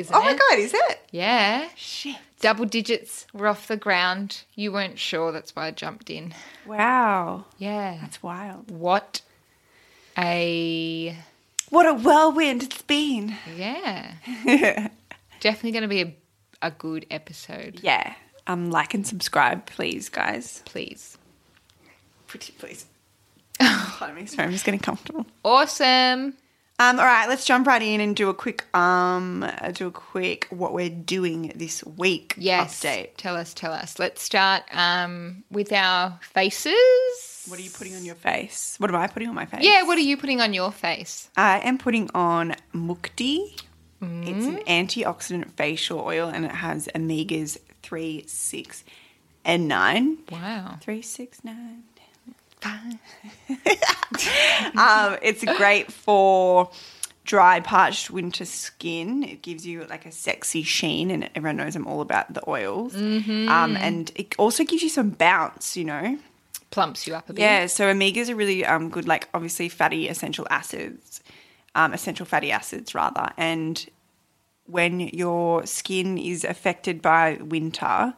Isn't oh my it? god, is it? Yeah. Shit. Double digits were off the ground. You weren't sure, that's why I jumped in. Wow. Yeah. That's wild. What a. What a whirlwind it's been. Yeah. Definitely going to be a, a good episode. Yeah. Um, like and subscribe, please, guys. Please. Pretty please. Pardon me. Sorry, I'm just getting comfortable. Awesome. Um, all right, let's jump right in and do a quick um uh, do a quick what we're doing this week Yes. update. Tell us, tell us. Let's start um, with our faces. What are you putting on your face? What am I putting on my face? Yeah, what are you putting on your face? I am putting on Mukti. It's Mm. an antioxidant facial oil and it has omegas 3, 6, and 9. Wow. 3, 6, 9. Um, it's great for dry, parched winter skin. It gives you like a sexy sheen, and everyone knows I'm all about the oils. Um, and it also gives you some bounce, you know? Plumps you up a bit. Yeah, so omegas are really um, good, like obviously fatty essential acids, um, essential fatty acids rather. And when your skin is affected by winter,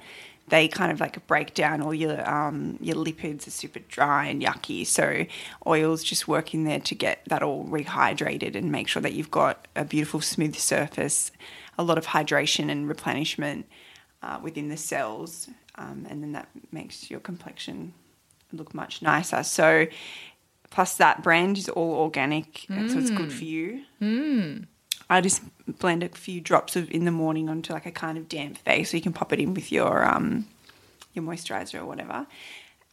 they kind of like break down all your um, your lipids are super dry and yucky. So oils just work in there to get that all rehydrated and make sure that you've got a beautiful smooth surface, a lot of hydration and replenishment uh, within the cells, um, and then that makes your complexion look much nicer. So plus that brand is all organic, and so it's good for you. I just blend a few drops of in the morning onto like a kind of damp face, so you can pop it in with your um your moisturizer or whatever.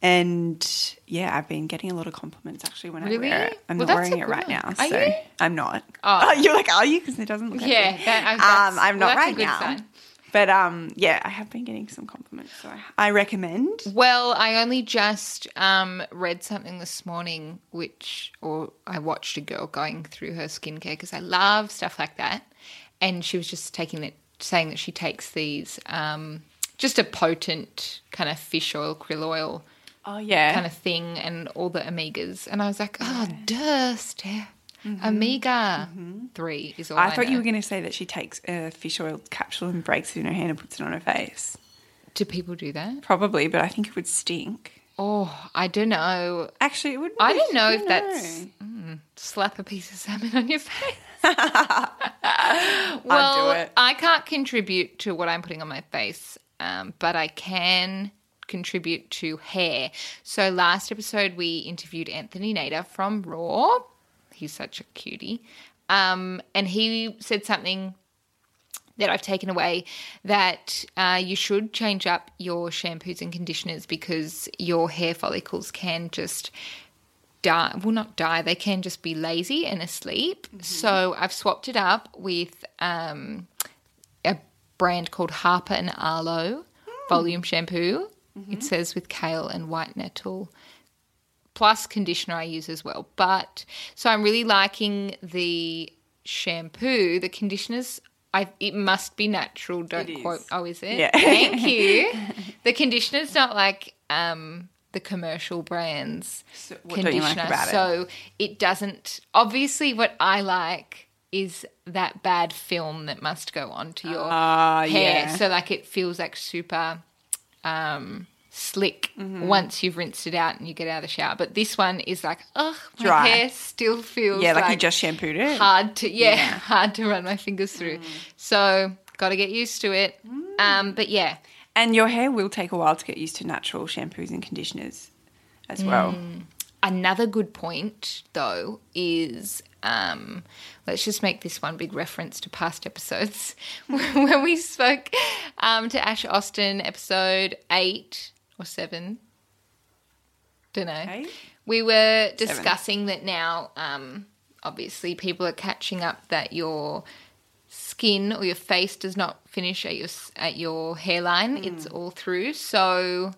And yeah, I've been getting a lot of compliments actually when Really? I wear it. I'm Well, not wearing it right one. now, Are so you? I'm not. Oh. you're like, are you? Because it doesn't look. like Yeah, it. that- um, I'm well, not right now. sign. But um, yeah, I have been getting some compliments, so I, recommend. Well, I only just um, read something this morning, which, or I watched a girl going through her skincare because I love stuff like that, and she was just taking it, saying that she takes these, um, just a potent kind of fish oil, krill oil Oh yeah, kind of thing, and all the omegas, and I was like, oh, duh, Steph, omega three is all. I, I thought you were going to say that she takes a fish oil capsule and breaks it in her hand and puts it on her face. Do people do that? Probably, but I think it would stink. Oh, I don't know. Actually, it would. I don't know if that's mm, slap a piece of salmon on your face. well, it. I can't contribute to what I'm putting on my face, um, but I can contribute to hair. So last episode we interviewed Anthony Nader from Raw. He's such a cutie, um, and he said something that I've taken away that uh, you should change up your shampoos and conditioners because your hair follicles can just die. Well, not die, they can just be lazy and asleep. So I've swapped it up with um, a brand called Harper and Arlo volume shampoo. It says with kale and white nettle plus conditioner I use as well. But so I'm really liking the shampoo. The conditioners, I it must be natural. Don't quote. Oh, is it? Yeah. Thank you. the conditioner's not like um the commercial brands So you like about it? So it doesn't. Obviously, what I like is that bad film that must go onto your Ah, hair. yeah. So like it feels like super um, slick Mm-hmm. once you've rinsed it out and you get out of the shower. But this one is like, oh, my Dry. hair still feels Yeah, like, like you just shampooed it. hard to yeah, hard to run my fingers through. Mm. So got to get used to it. Um, but yeah, And your hair will take a while to get used to natural shampoos and conditioners as well. Mm. Another good point, though, is um, let's just make this one big reference to past episodes. when we spoke um, to Ash Austin, episode eight or seven, don't know. Okay. We were discussing that now, um, obviously, people are catching up that your skin or your face does not finish at your at your hairline; it's all through. So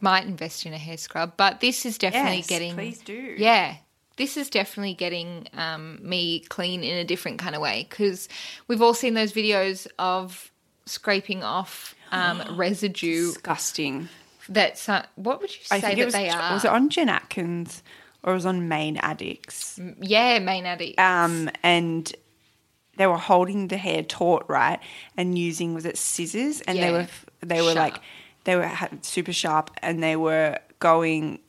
might invest in a hair scrub, but this is definitely Yes, getting please do. Yeah, this is definitely getting um, me clean in a different kind of way because we've all seen those videos of scraping off um, residue Disgusting. that's uh, what would you say I think that it was. they are? Was it on Jen Atkins or it was on Mane Addicts? yeah, Mane Addict. Um, and they were holding the hair taut, right, and using was it scissors, and they were they were like they were super sharp, and they were going.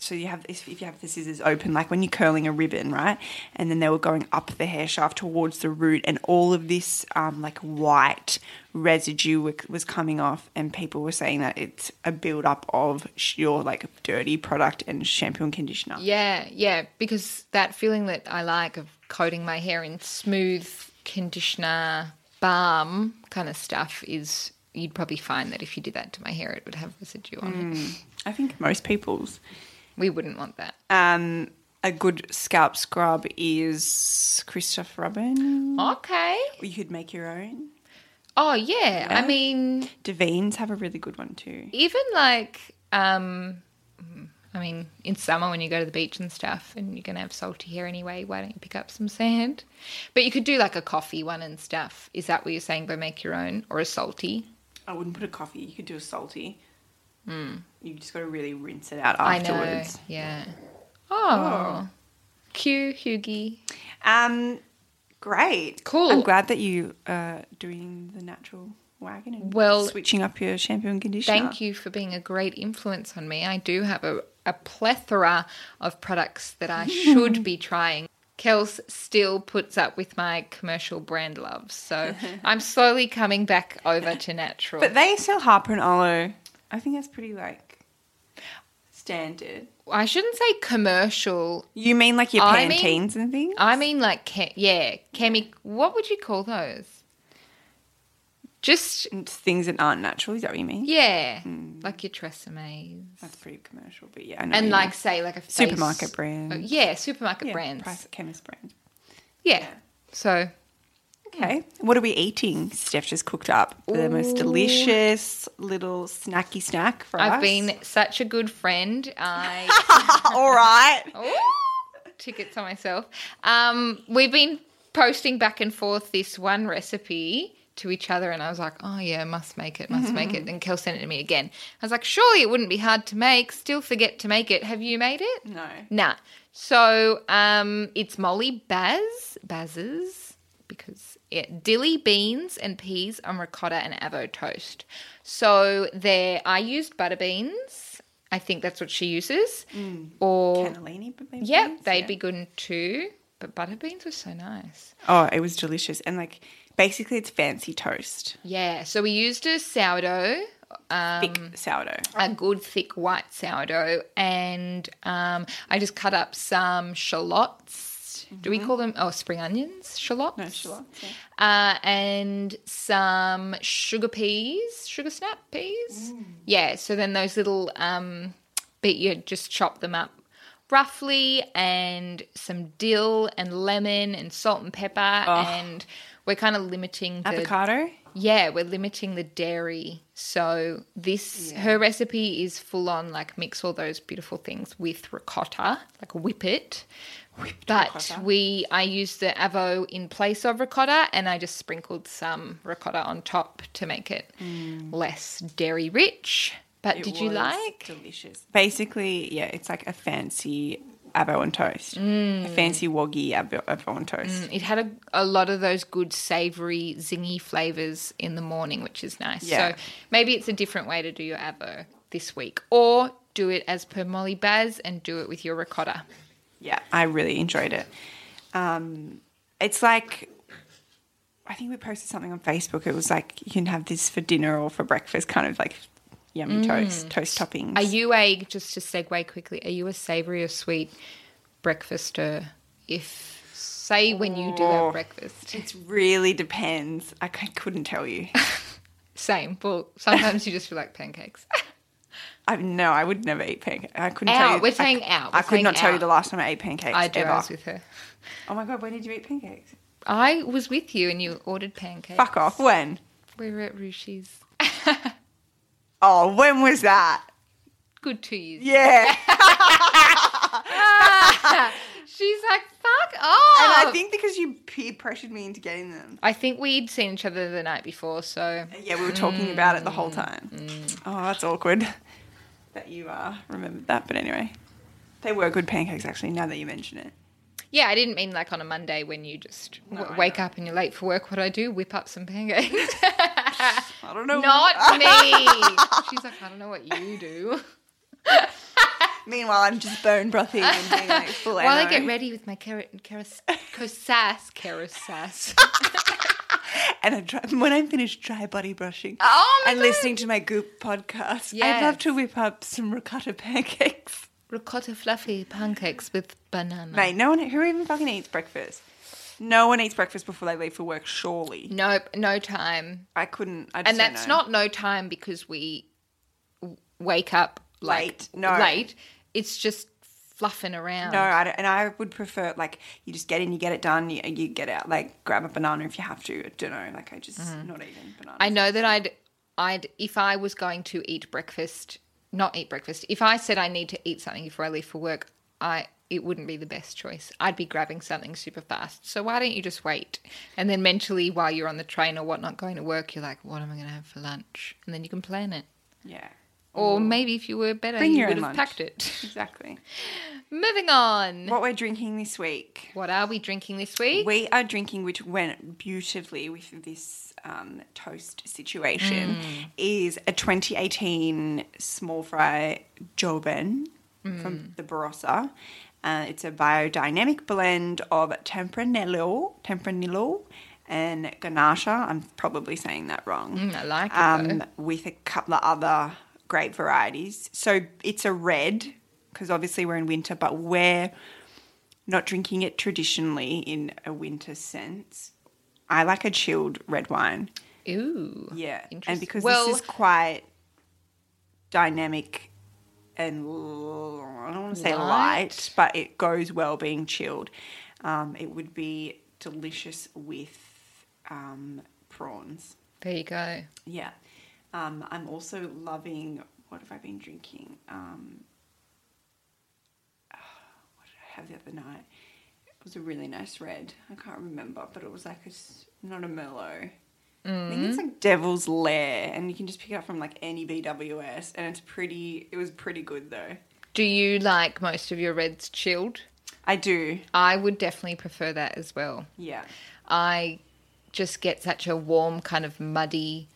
So you have if if you have the scissors open, like when you're curling a ribbon, right, and then they were going up the hair shaft towards the root, and all of this um, like white residue was coming off, and people were saying that it's a build up of your like dirty product and shampoo and conditioner. Yeah, yeah, because that feeling that I like of coating my hair in smooth conditioner, balm kind of stuff is you'd probably find that if you did that to my hair it would have residue on it. I think most people's. We wouldn't want that. Um, a good scalp scrub is Christophe Robin. Okay. You could make your own. Oh yeah. I mean Davines have a really good one too. even like um I mean, in summer when you go to the beach and stuff and you're gonna have salty hair anyway, why don't you pick up some sand? But you could do like a coffee one and stuff. Is that what you're saying by make your own? Or a salty? I wouldn't put a coffee. You could do a salty. You just got to really rinse it out. I afterwards. know. Yeah. Oh. Cue Hugie. Um, great. Cool. I'm glad that you are doing the natural wagon and Well, switching up your shampoo and conditioner. Thank you for being a great influence on me. I do have a, a plethora of products that I should be trying. Kels still puts up with my commercial brand loves, so I'm slowly coming back over to natural. But they sell Harper and Olo. I think that's pretty like standard. I shouldn't say commercial. You mean like your I mean- Pantenes and things? I mean, like, yeah, chemi. What would you call those? Just things that aren't natural. Is that what you mean? yeah, Hmm. like your Tresemmés, That's pretty commercial, but yeah, I know and like mean. say like a face- supermarket brand. Oh, yeah, supermarket yeah, brands. price chemist brand. Yeah. So Okay, what are we eating? Steph just cooked up the most delicious little snacky snack for us. I've been such a good friend. I all right. Ooh, tickets on myself. Um, we've been posting back and forth this one recipe to each other, and I was like, "Oh yeah, must make it, must make it." And Kel sent it to me again. I was like, "Surely it wouldn't be hard to make." Still forget to make it. Have you made it? No. Nah. So um, it's Molly Baz, Baz's, because yeah, dilly beans and peas on ricotta and avo toast. So there, I used butter beans. I think that's what she uses. Or Cannellini, yeah, beans? they'd Yeah. be good too. But butter beans were so nice. Oh, it was delicious, and like basically, it's fancy toast, Yeah. So we used a sourdough. Um, thick sourdough. a good thick white sourdough, and um, I just cut up some shallots. Do we call them? Oh, spring onions, shallots. Mm-hmm. No shallots. Yeah. Uh, and some sugar peas, sugar snap peas. Mm. Yeah. So then those little, um, but you just chop them up roughly, and some dill and lemon and salt and pepper, and we're kind of limiting the Avocado. Yeah, we're limiting the dairy. So this her recipe is full on like mix all those beautiful things with ricotta, like whip it. but ricotta. we I used the avo in place of ricotta and I just sprinkled some ricotta on top to make it less dairy rich. But Mm. It did you like? delicious? Basically, yeah, it's like a fancy avo on toast, a fancy woggy avo, avo on toast. It had a, a lot of those good savory, zingy flavors in the morning, which is nice. Yeah. So maybe it's a different way to do your avo this week, or do it as per Molly Baz and do it with your ricotta. Yeah, I really enjoyed it. Um, it's like I think we posted something on Facebook. It was like you can have this for dinner or for breakfast, kind of like yummy mm. toast, toast toppings. Are you a just to segue quickly? Are you a savory or sweet breakfaster? If say when you do Oh. have breakfast, It really depends. I c- couldn't tell you. same. Well, sometimes you just feel like pancakes. I no, I would never eat pancakes. I couldn't Out. tell you. We're I saying c- out. I We're could saying not tell you the last time I ate pancakes. I do. ever. I was with her. Oh my god, when did you eat pancakes? I was with you and you ordered pancakes. Fuck off. When? We were at Rushi's. Oh, when was that? Good two years. Yeah. She's like, fuck off. And I think because you peer pressured me into getting them. I think we'd seen each other the night before, so Yeah, we were talking about it the Mm. whole time. Oh, that's awkward that you uh, remembered that. But anyway, they were good pancakes, actually, now that you mention it. yeah, I didn't mean like on a Monday when you just No, w- wake up and you're late for work. What do I do? Whip up some pancakes. I don't know. Not me. She's like, I don't know what you do. Meanwhile, I'm just bone brothing and doing like full While I get ready with my carrot and carrot. And I dry, when I'm finished dry body brushing Oh and God. listening to my Goop podcast, I'd love to whip up some ricotta pancakes. Ricotta fluffy pancakes with banana. Mate, no one who even fucking eats breakfast. No one eats breakfast before they leave for work. Surely, Nope, no time. I couldn't. I just And that's not no time because we wake up like Late. No. late. It's just fluffing around. No, I and I would prefer like you just get in, you get it done, you, you get out, like grab a banana if you have to. I don't know, like I just not eating bananas. Mm-hmm. I know that I'd I'd if I was going to eat breakfast, not eat breakfast. If I said I need to eat something before I leave for work, I it wouldn't be the best choice. I'd be grabbing something super fast. So why don't you just wait? And then mentally while you're on the train or whatnot going to work, you're like, what am I going to have for lunch? And then you can plan it. yeah, Or maybe if you were better, you would have lunch. packed it. exactly. Moving on. What we're drinking this week. What are we drinking this week? We are drinking, which went beautifully with this um, toast situation, is a 2018 small fry Joven from the Barossa. Uh, it's a biodynamic blend of Tempranillo, Tempranillo and Ganache. I'm probably saying that wrong. Mm, I like it Um, with a couple of other grape varieties. So it's a red, because obviously we're in winter, but we're not drinking it traditionally in a winter sense. I like a chilled red wine. Ooh. Yeah. And because Well- this is quite dynamic and l- I don't want to say light, Light? but it goes well being chilled. Um, it would be delicious with um, prawns. There you go. Yeah. Um, I'm also loving what have I been drinking? Um, what did I have the other night? It was a really nice red. I can't remember, but it was like a not a Merlot. I think it's mm. like Devil's Lair, and you can just pick it up from like any BWS, and it's pretty. It was pretty good though. Do you like most of your reds chilled? I do. I would definitely prefer that as well. Yeah. I just get such a warm, kind of muddy.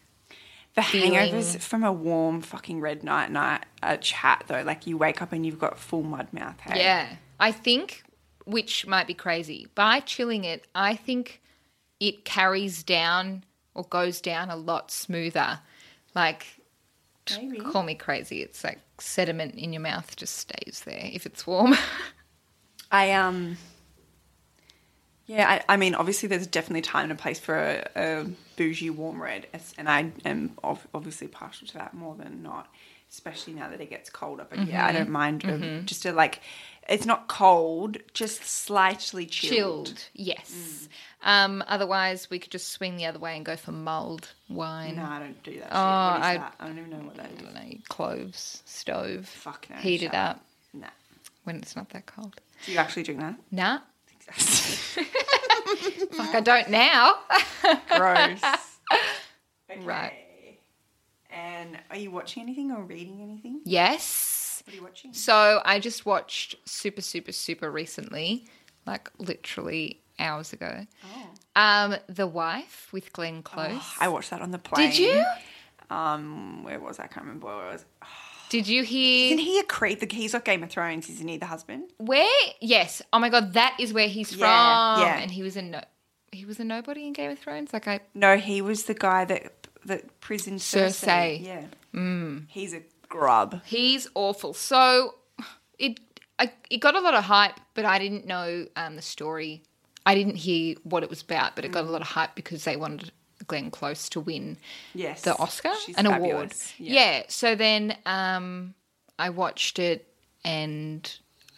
The feeling. hangovers from a warm fucking red night night a chat though, like you wake up and you've got full mud mouth. Hey? Yeah. I think, which might be crazy, by chilling it, I think it carries down or goes down a lot smoother. Like, Maybe. call me crazy. It's like sediment in your mouth just stays there if it's warm. I um. Yeah, I, I mean, obviously, there's definitely time and a place for a, a bougie warm red, and I am obviously partial to that more than not, especially now that it gets colder. But yeah, I don't mind um, just a like, it's not cold, just slightly chilled. Chilled, yes. Um, otherwise, we could just swing the other way and go for mulled wine. No, I don't do that. Shit. Oh, what is I- that? I don't even know what that I is. know, cloves, stove, Fuck no. heat it up Nah. when it's not that cold. Do you actually drink that? Nah, fuck, I don't now. Gross. Okay. Right. And are you watching anything or reading anything? yes. What are you watching? So I just watched super, super, super recently, like literally hours ago. Oh. Um, The Wife with Glenn Close. I watched that on the plane. Did you? Um, where was I? I can't remember where it was. Did you hear Isn't he a creep? The- He's like Game of Thrones, isn't he? The husband. where? Yes. Oh my god, that is where he's Yeah, from. yeah. And he was a no. He was a nobody in Game of Thrones. Like I No, he was the guy that that prison Cersei. Cersei. Yeah. Mm. He's a grub. He's awful. So it I, it got a lot of hype, but I didn't know um, the story. I didn't hear what it was about, but it got a lot of hype because they wanted Glenn Close to win Yes. the Oscar, an award. fabulous. Yeah. So then um, I watched it and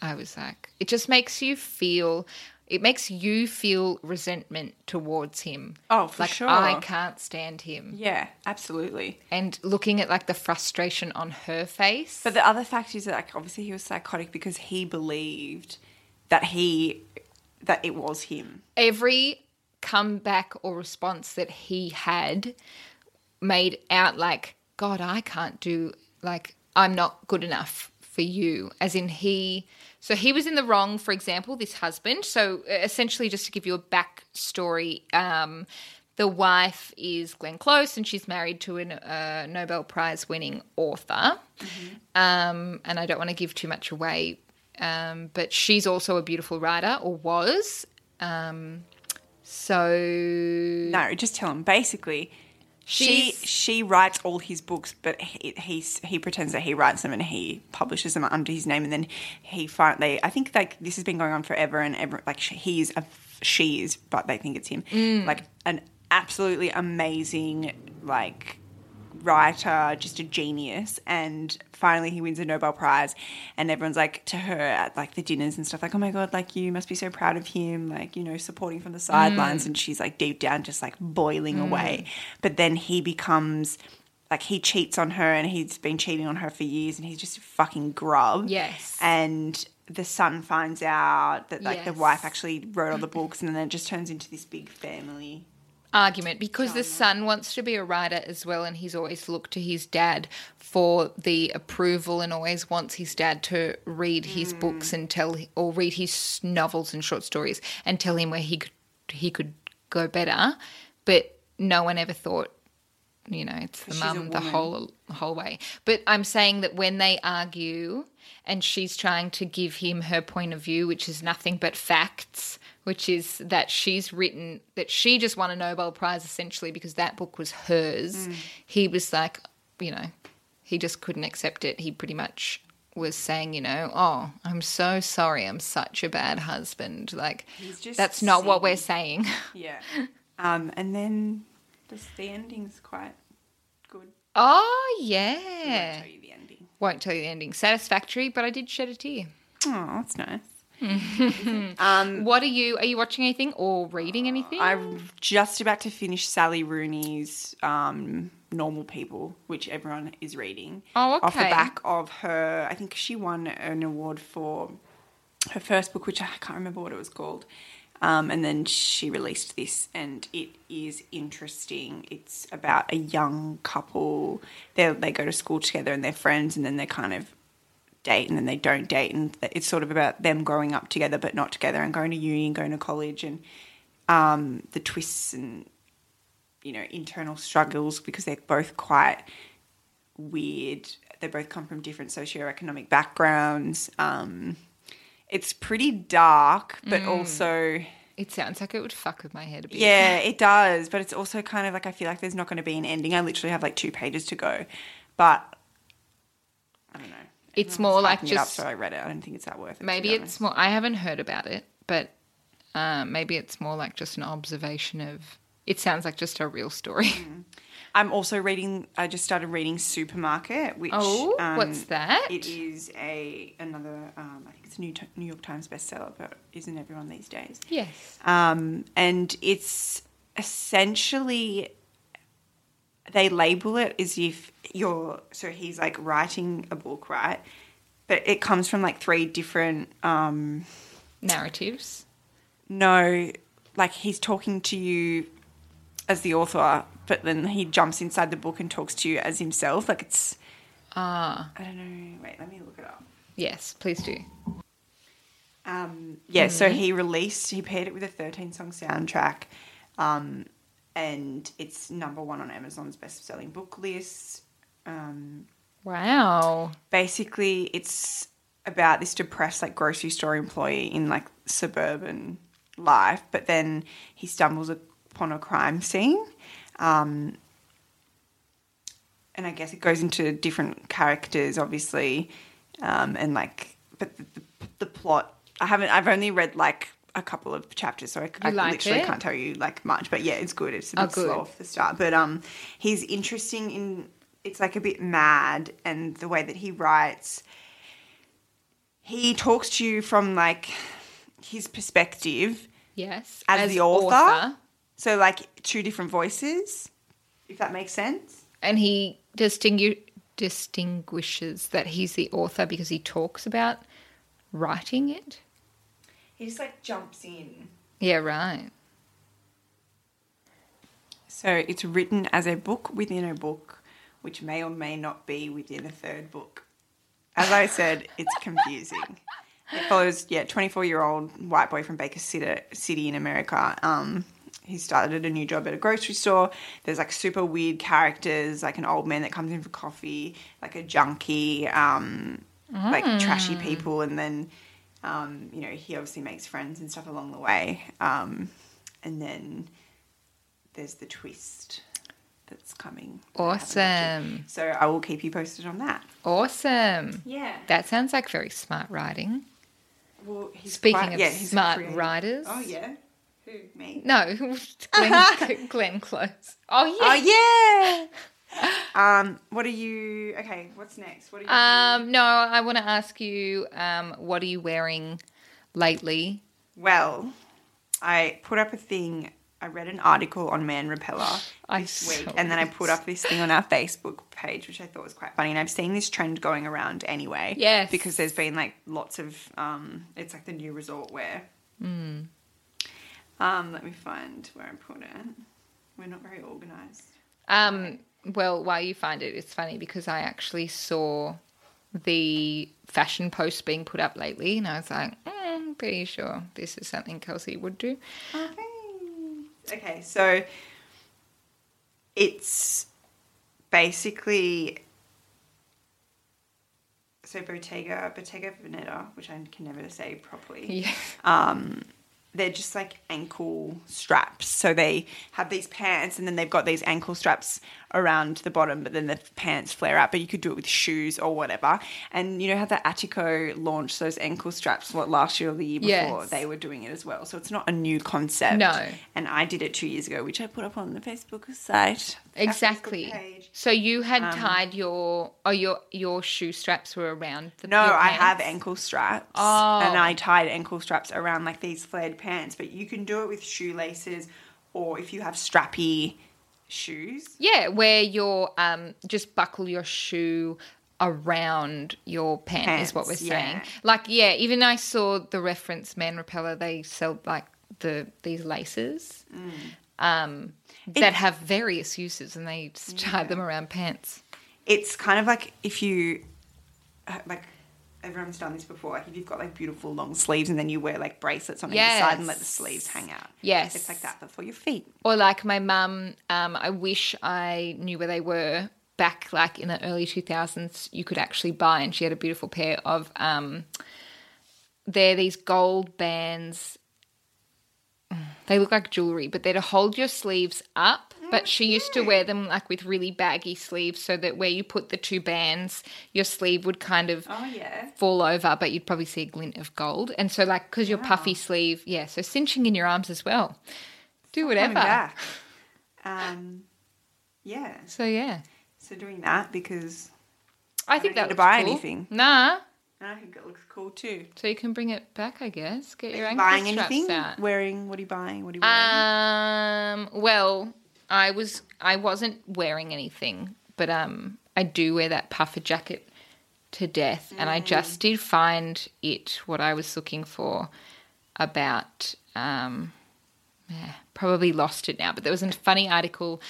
I was like, it just makes you feel it makes you feel resentment towards him. Oh, for like sure. I can't stand him. Yeah, absolutely. And looking at like the frustration on her face. But the other fact is that like obviously he was psychotic because he believed that he that it was him. every comeback or response that he had made out like, God, I can't do, like, I'm not good enough for you. As in, he, so he was in the wrong, for example, this husband. So essentially, just to give you a backstory, um, the wife is Glenn Close and she's married to a uh, Nobel Prize winning author. Um, and I don't want to give too much away, um, but she's also a beautiful writer, or was. Um, so No, just tell him. Basically, she She's- she writes all his books, but he he, he pretends that he writes them and he publishes them under his name, and then he find they. I think like this has been going on forever, and ever like she- he is a she is, but they think it's him. Mm. Like an absolutely amazing like writer, just a genius. And finally, he wins a Nobel Prize, and everyone's like to her at like the dinners and stuff, like, "Oh my god, like you must be so proud of him, like you know, supporting from the sidelines." Mm. And she's like deep down, just like boiling mm. away. But then he becomes. Like he cheats on her, and he's been cheating on her for years, and he's just a fucking grub. Yes. And the son finds out that like the wife actually wrote all the books, and then it just turns into this big family. Argument because the son wants to be a writer as well and he's always looked to his dad for the approval and always wants his dad to read his books and tell or read his novels and short stories and tell him where he could he could go better. But no one ever thought you know it's the mum the whole whole way. But i'm saying that when they argue and she's trying to give him her point of view which is nothing but facts which is that she's written that she just won a nobel prize essentially because that book was hers he was like you know he just couldn't accept it he pretty much was saying you know oh i'm so sorry i'm such a bad husband like just that's not what we're saying Yeah. Um, and then this, the ending's quite good. oh I won't yeah tell you the ending. Won't tell you the ending. Satisfactory, but I did shed a tear. Oh, that's nice. Um, What are you? Are you watching anything or reading anything? I'm just about to finish Sally Rooney's um, Normal People, which everyone is reading. Oh, okay. Off the back of her, I think she won an award for her first book, which I can't remember what it was called. Um, and then she released this, and it is interesting. It's about a young couple. They they go to school together, and they're friends, and then they're kind of date, and then they don't date, and it's sort of about them growing up together but not together, and going to uni and going to college, and um, the twists and you know internal struggles because they're both quite weird. They both come from different socioeconomic backgrounds. Um, it's pretty dark, but also it sounds like it would fuck with my head a bit. yeah, it does. But it's also kind of like I feel like there's not going to be an ending. I literally have like two pages to go, but I don't know. It's more like hyping it up, just- so I read it. I don't think it's that worth it. Maybe it's more. I haven't heard about it, but uh, maybe it's more like just an observation of. It sounds like just a real story. I'm also reading. I just started reading Supermarket, which Oh, um, what's that? It is a another. Um, I think it's a New, New York Times bestseller, but isn't everyone these days? yes. Um, and it's essentially they label it as if you're so he's like writing a book, right? But it comes from like three different um Narratives. no like he's talking to you as the author, but then he jumps inside the book and talks to you as himself. Like it's Ah, I don't know. Wait, let me look it up. yes. Please do. Um, yeah, so he released, he paired it with a 13 song soundtrack, um, and it's number one on Amazon's best selling book list. Um, Wow. basically, it's about this depressed, like, grocery store employee in, like, suburban life, but then he stumbles upon a crime scene. Um, and I guess it goes into different characters, obviously, um, and like, but the, the, the plot. I haven't. I've only read like a couple of chapters, so I, I like literally it? can't tell you like much. But yeah, it's good. It's a Oh, bit good. slow off the start, but um, he's interesting in. It's like a bit mad, and the way that he writes. He talks to you from like his perspective Yes. as, the author. So like two different voices, if that makes sense. And he distingu- distinguishes that he's the author because he talks about writing it. He just like jumps in. Yeah, right. So it's written as a book within a book, which may or may not be within a third book. As I said, it's confusing. It follows, yeah, 24 year old white boy from Baker City, City in America. Um, he started a new job at a grocery store. There's like super weird characters, like an old man that comes in for coffee, like a junkie, um, like trashy people, and then, um, you know, he obviously makes friends and stuff along the way. Um, and then there's the twist that's coming. that I haven't watched yet. Awesome. So I will keep you posted on that. Awesome. Yeah. That sounds like very smart writing. Well, he's Speaking quite- of yeah, smart writers. Oh yeah. Who me? No, Glenn, Glenn Close. Oh, yeah. Oh yeah. Um, what are you? Okay, what's next? What are you? Um, no, I want to ask you, um, what are you wearing lately? well, I put up a thing. I read an article on Man Repeller I this week, and then I put up this thing on our Facebook page, which I thought was quite funny. And I've seen this trend going around anyway. Yes. because there's been like lots of. Um, it's like the new resort wear. Hmm. Um, let me find where I put it. We're not very organized. Um, well, while you find it, it's funny because I actually saw the fashion post being put up lately, and I was like, mm, I'm pretty sure this is something Kelsey would do. Okay. Okay, so it's basically so Bottega Bottega Veneta, which I can never say properly. Yeah. Um, they're just like ankle straps. So they have these pants and then they've got these ankle straps around the bottom, but then the pants flare out. But you could do it with shoes or whatever. And you know how the Attico launched those ankle straps what last year or the year before? Yes. They were doing it as well. So it's not a new concept. No. And I did it two years ago, which I put up on the Facebook site. Facebook Exactly. So you had um, tied your oh your your shoe straps were around the No, I have ankle straps. Oh. And I tied ankle straps around like these flared pants, but you can do it with shoelaces or if you have strappy shoes. Yeah, where you're um just buckle your shoe around your pant is what we're saying. yeah. Like yeah, even I saw the reference Man Repeller. They sell like the these laces Mm. um that have various uses, and they just tie them around pants. It's kind of like if you uh, like everyone's done this before. Like if you've got like beautiful long sleeves and then you wear like bracelets on either side and let the sleeves hang out. Yes. It's like that but for your feet. Or like my mum, um, I wish I knew where they were back like in the early 2000s. You could actually buy, and she had a beautiful pair of, um, they're these gold bands. They look like jewelry, but they're to hold your sleeves up. But she used to wear them like with really baggy sleeves so that where you put the two bands, your sleeve would kind of Oh yeah. fall over, but you'd probably see a glint of gold. And so, like, because your puffy sleeve, yeah, so cinching in your arms as well. Do whatever. Um yeah. So, yeah. So doing that because I think don't that to buy cool. anything. Nah. I think it looks cool too. So you can bring it back, I guess. Get your ankle buying straps anything? out. Wearing what are you buying? What are you wearing? Um. Well, I was. I wasn't wearing anything, but um, I do wear that puffer jacket to death, and I just did find it what I was looking for about. Um, yeah, probably lost it now, but there was a funny article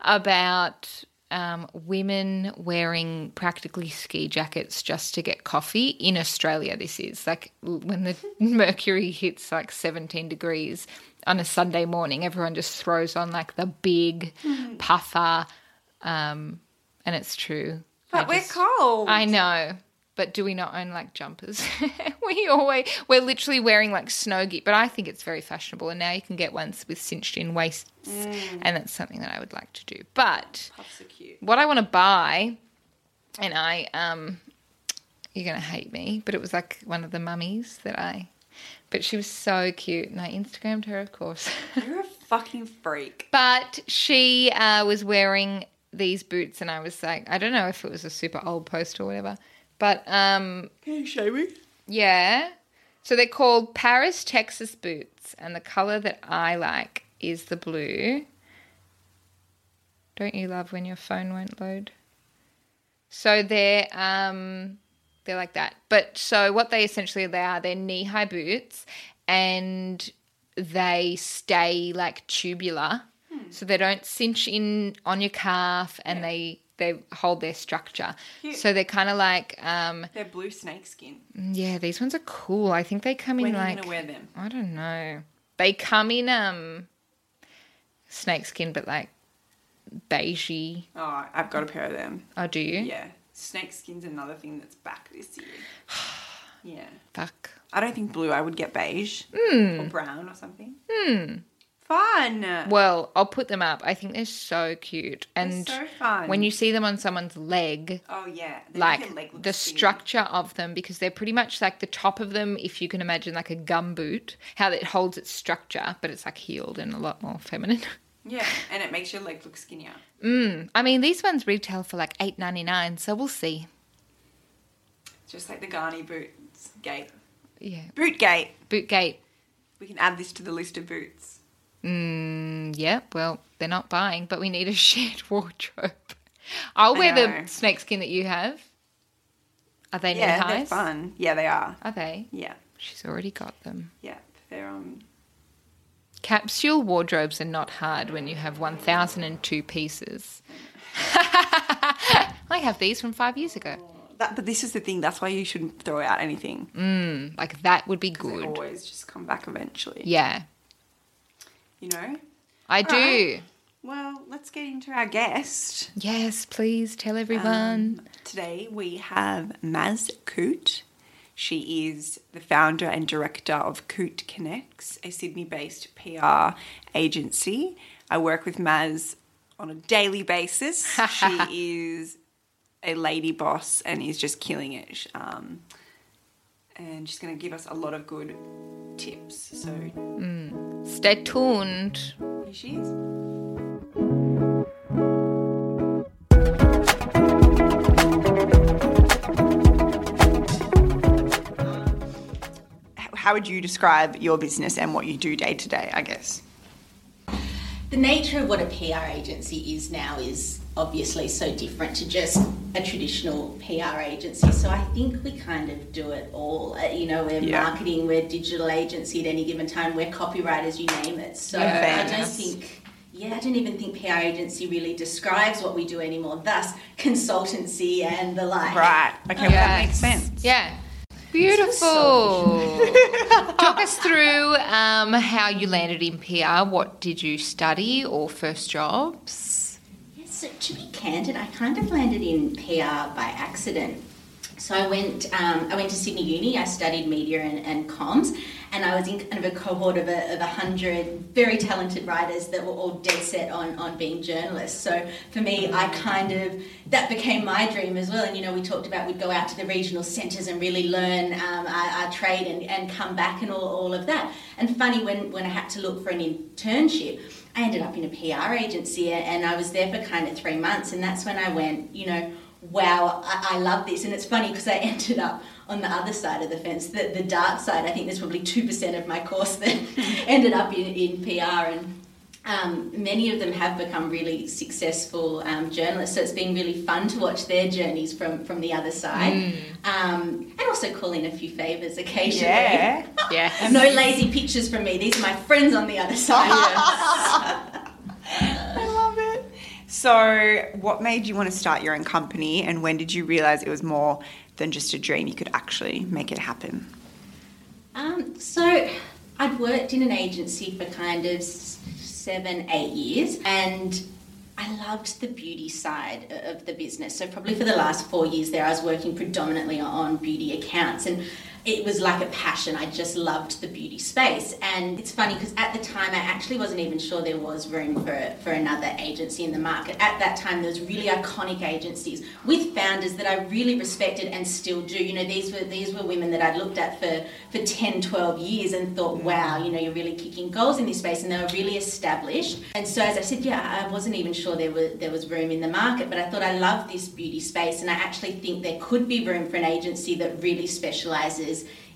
about um, women wearing practically ski jackets just to get coffee in Australia. This is like when the mercury hits like 17 degrees on a Sunday morning, everyone just throws on like the big puffer. Um, and it's true. I but we're just- cold. I know. But do we not own like jumpers? we always we're literally wearing like snow gear, but I think it's very fashionable. And now you can get ones with cinched in waists, and that's something that I would like to do. But Puffs are cute. what I want to buy, and I um, you're gonna hate me, but it was like one of the mummies that I, but she was so cute, and I Instagrammed her, of course. You're a fucking freak. But she uh, was wearing these boots, and I was like, I don't know if it was a super old post or whatever, but um, Can you show me? yeah. So they're called Paris Texas boots, and the color that I like is the blue. Don't you love when your phone won't load? So they're um they're like that. But so what they essentially they are, they're knee high boots and they stay like tubular. So they don't cinch in on your calf and they they hold their structure. Cute. So they're kind of like um They're blue snake skin. yeah, these ones are cool. I think they come in When are you like gonna wear them? I don't know. They come in um snakeskin but like beigey. Oh, I've got a pair of them. Oh, do you? Yeah, snake skin's another thing that's back this year. yeah, Fuck. I don't think blue. I would get beige Hmm. or brown or something. Hmm. Fun. Well, I'll put them up. I think they're so cute. And so fun. when you see them on someone's leg, oh yeah, They like leg the structure of them, because they're pretty much like the top of them, if you can imagine like a gum boot, how it holds its structure, but it's like healed and a lot more feminine. Yeah, and it makes your leg look skinnier. Mm. I mean, these ones retail for like eight ninety nine, so we'll see. Just like the Ganni boots gate. Yeah, Boot gate. Boot gate. We can add this to the list of boots. Mm, yeah, well, they're not buying, but we need a shared wardrobe. I'll wear know. the snakeskin that you have. Are they new? yeah, they're fun. Yeah, they are. Are they? Yeah, She's already got them. yeah, they're um. Capsule wardrobes are not hard when you have 1,002 pieces. I have these from five years ago. That, but this is the thing. That's why you shouldn't throw out anything. Mm, like that would be good. always just come back eventually. Yeah, You know. I do. right. Well, let's get into our guest. Yes, please tell everyone. Um, today we have Maz Coot. She is the founder and director of Coot Connects, a Sydney based PR agency. I work with Maz on a daily basis. she is a lady boss and is just killing it. Um, and she's going to give us a lot of good tips. So Stay tuned. here she is. How would you describe your business and what you do day to day, I guess? the nature of what a PR agency is now is obviously so different to just a traditional PR agency. So I think we kind of do it all. Uh, You know, we're Yeah. marketing, we're digital agency at any given time, we're copywriters, you name it. So Yeah. I don't think. Yeah, I don't even think PR agency really describes what we do anymore. Thus, consultancy and the like. Right. Okay, well, that makes sense. Yeah. Beautiful. Talk us through um, how you landed in PR. What did you study or first jobs? Yes, so to be candid, I kind of landed in PR by accident. So I went, um, I went to Sydney Uni. I studied media and, and comms, and I was in kind of a cohort of a, of hundred very talented writers that were all dead set on on being journalists. So for me, I kind of that became my dream as well. And you know, we talked about we'd go out to the regional centres and really learn um, our, our trade and, and come back and all, all of that. And funny when when I had to look for an internship. I ended up in a PR agency and I was there for kind of three months. And that's when I went, you know, wow, I, I love this. And it's funny because I ended up on the other side of the fence, the, the dark side. I think there's probably 2% of my course that ended up in, in PR. And um, many of them have become really successful um, journalists. So it's been really fun to watch their journeys from, from the other side. Um, and also call in a few favours occasionally. Yeah. Yeah. No lazy pictures from me. These are my friends on the other side. So, what made you want to start your own company, and when did you realize it was more than just a dream? You could actually make it happen. Um, so I'd worked in an agency for kind of seven, eight years, and I loved the beauty side of the business. So probably for the last four years there, I was working predominantly on beauty accounts, and it was like a passion. I just loved the beauty space, and it's funny because at the time I actually wasn't even sure there was room for for another agency in the market. At that time, there was really iconic agencies with founders that I really respected and still do. You know, these were these were women that I'd looked at for for 10, 12 years and thought, mm. wow, you know, you're really kicking goals in this space, and they were really established. And so, as I said, yeah, I wasn't even sure there was there was room in the market, but I thought I love this beauty space, and I actually think there could be room for an agency that really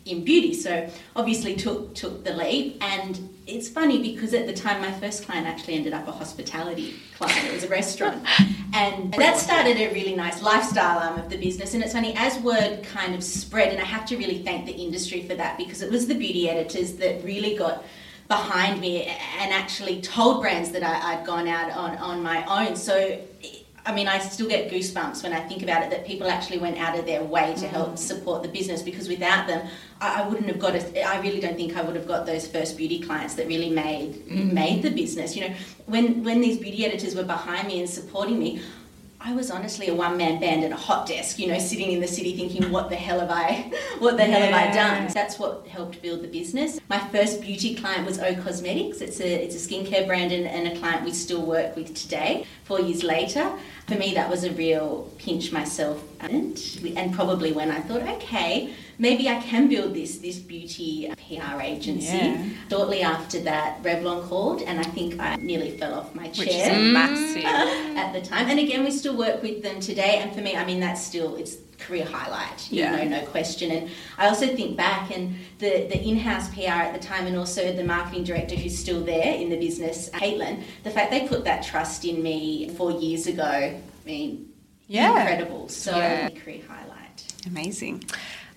in beauty. So obviously took took the leap and it's funny because at the time my first client actually ended up a hospitality client. It was a restaurant. And that started a really nice lifestyle arm of the business. And it's funny, as word kind of spread, and I have to really thank the industry for that because it was the beauty editors that really got behind me and actually told brands that I, had gone out on, on my own. So I mean, I still get goosebumps when I think about it that people actually went out of their way to help mm. support the business because without them, I, I wouldn't have got. A, I really don't think I would have got those first beauty clients that really made mm. made the business. You know, when when these beauty editors were behind me and supporting me, I was honestly a one man band at a hot desk, you know, sitting in the city thinking, what the hell have I, what the hell have I done? That's what helped build the business. My first beauty client was O Cosmetics. It's a, it's a skincare brand and, and a client we still work with today, four years later. For me, that was a real pinch myself and, and probably when I thought, okay, maybe I can build this this beauty PR agency. Yeah. Shortly after that, Revlon called, and I think I nearly fell off my chair. Which is massive at the time. And again, we still work with them today. And for me, I mean, that's still it's career highlight. You yeah. know, no question. And I also think back and the the in-house PR at the time, and also the marketing director who's still there in the business, Caitlin. The fact they put that trust in me four years ago. I mean, yeah. incredible. So yeah. career highlight. Amazing.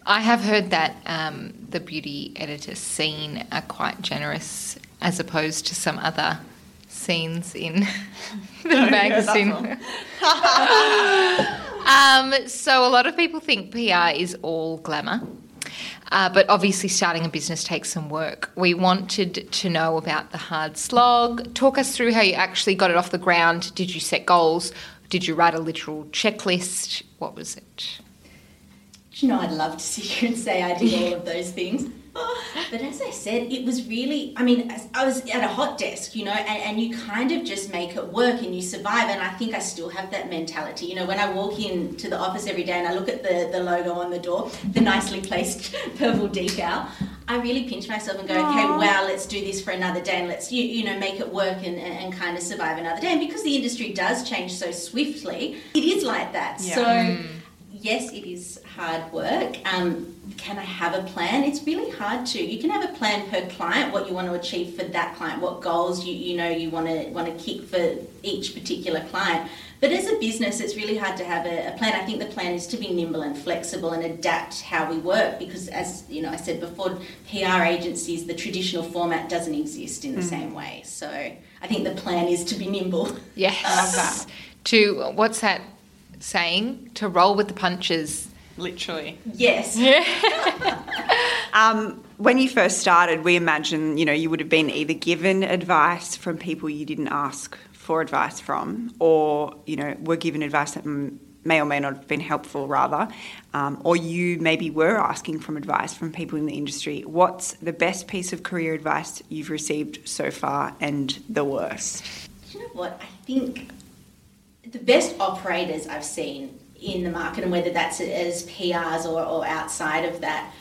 I have heard that um, the beauty editor scene are quite generous as opposed to some other scenes in the magazine. um, so a lot of people think PR is all glamour. Uh, but obviously, starting a business takes some work. We wanted to know about the hard slog. Talk us through how you actually got it off the ground. Did you set goals? Did you write a literal checklist? What was it? Do you know, I'd love to sit here and say I did all of those things. But as I said, it was really, I mean, I was at a hot desk, you know, and, and, you kind of just make it work and you survive. And I think I still have that mentality. You know, when I walk into the office every day and I look at the, the logo on the door, the nicely placed purple decal, I really pinch myself and go, Aww. okay, wow, let's do this for another day and let's, you, you know, make it work and, and, and, kind of survive another day. And because the industry does change so swiftly, it is like that. Yeah. So, mm yes, it is hard work. Um, can I have a plan? It's really hard to. You can have a plan per client, what you want to achieve for that client, what goals you, you know you want to want to kick for each particular client. But as a business, it's really hard to have a, a, plan. I think the plan is to be nimble and flexible and adapt how we work because, as you know, I said before, PR agencies, the traditional format doesn't exist in the mm. same way. So I think the plan is to be nimble. Yes, that. To what's that saying to roll with the punches. Literally. Yes. um, when you first started, we imagine you know you would have been either given advice from people you didn't ask for advice from, or you know were given advice that may or may not have been helpful, rather, um, or you maybe were asking from advice from people in the industry. What's the best piece of career advice you've received so far, and the worst? You know what? I think the best operators I've seen in the market, and whether that's as PRs or, or outside of that,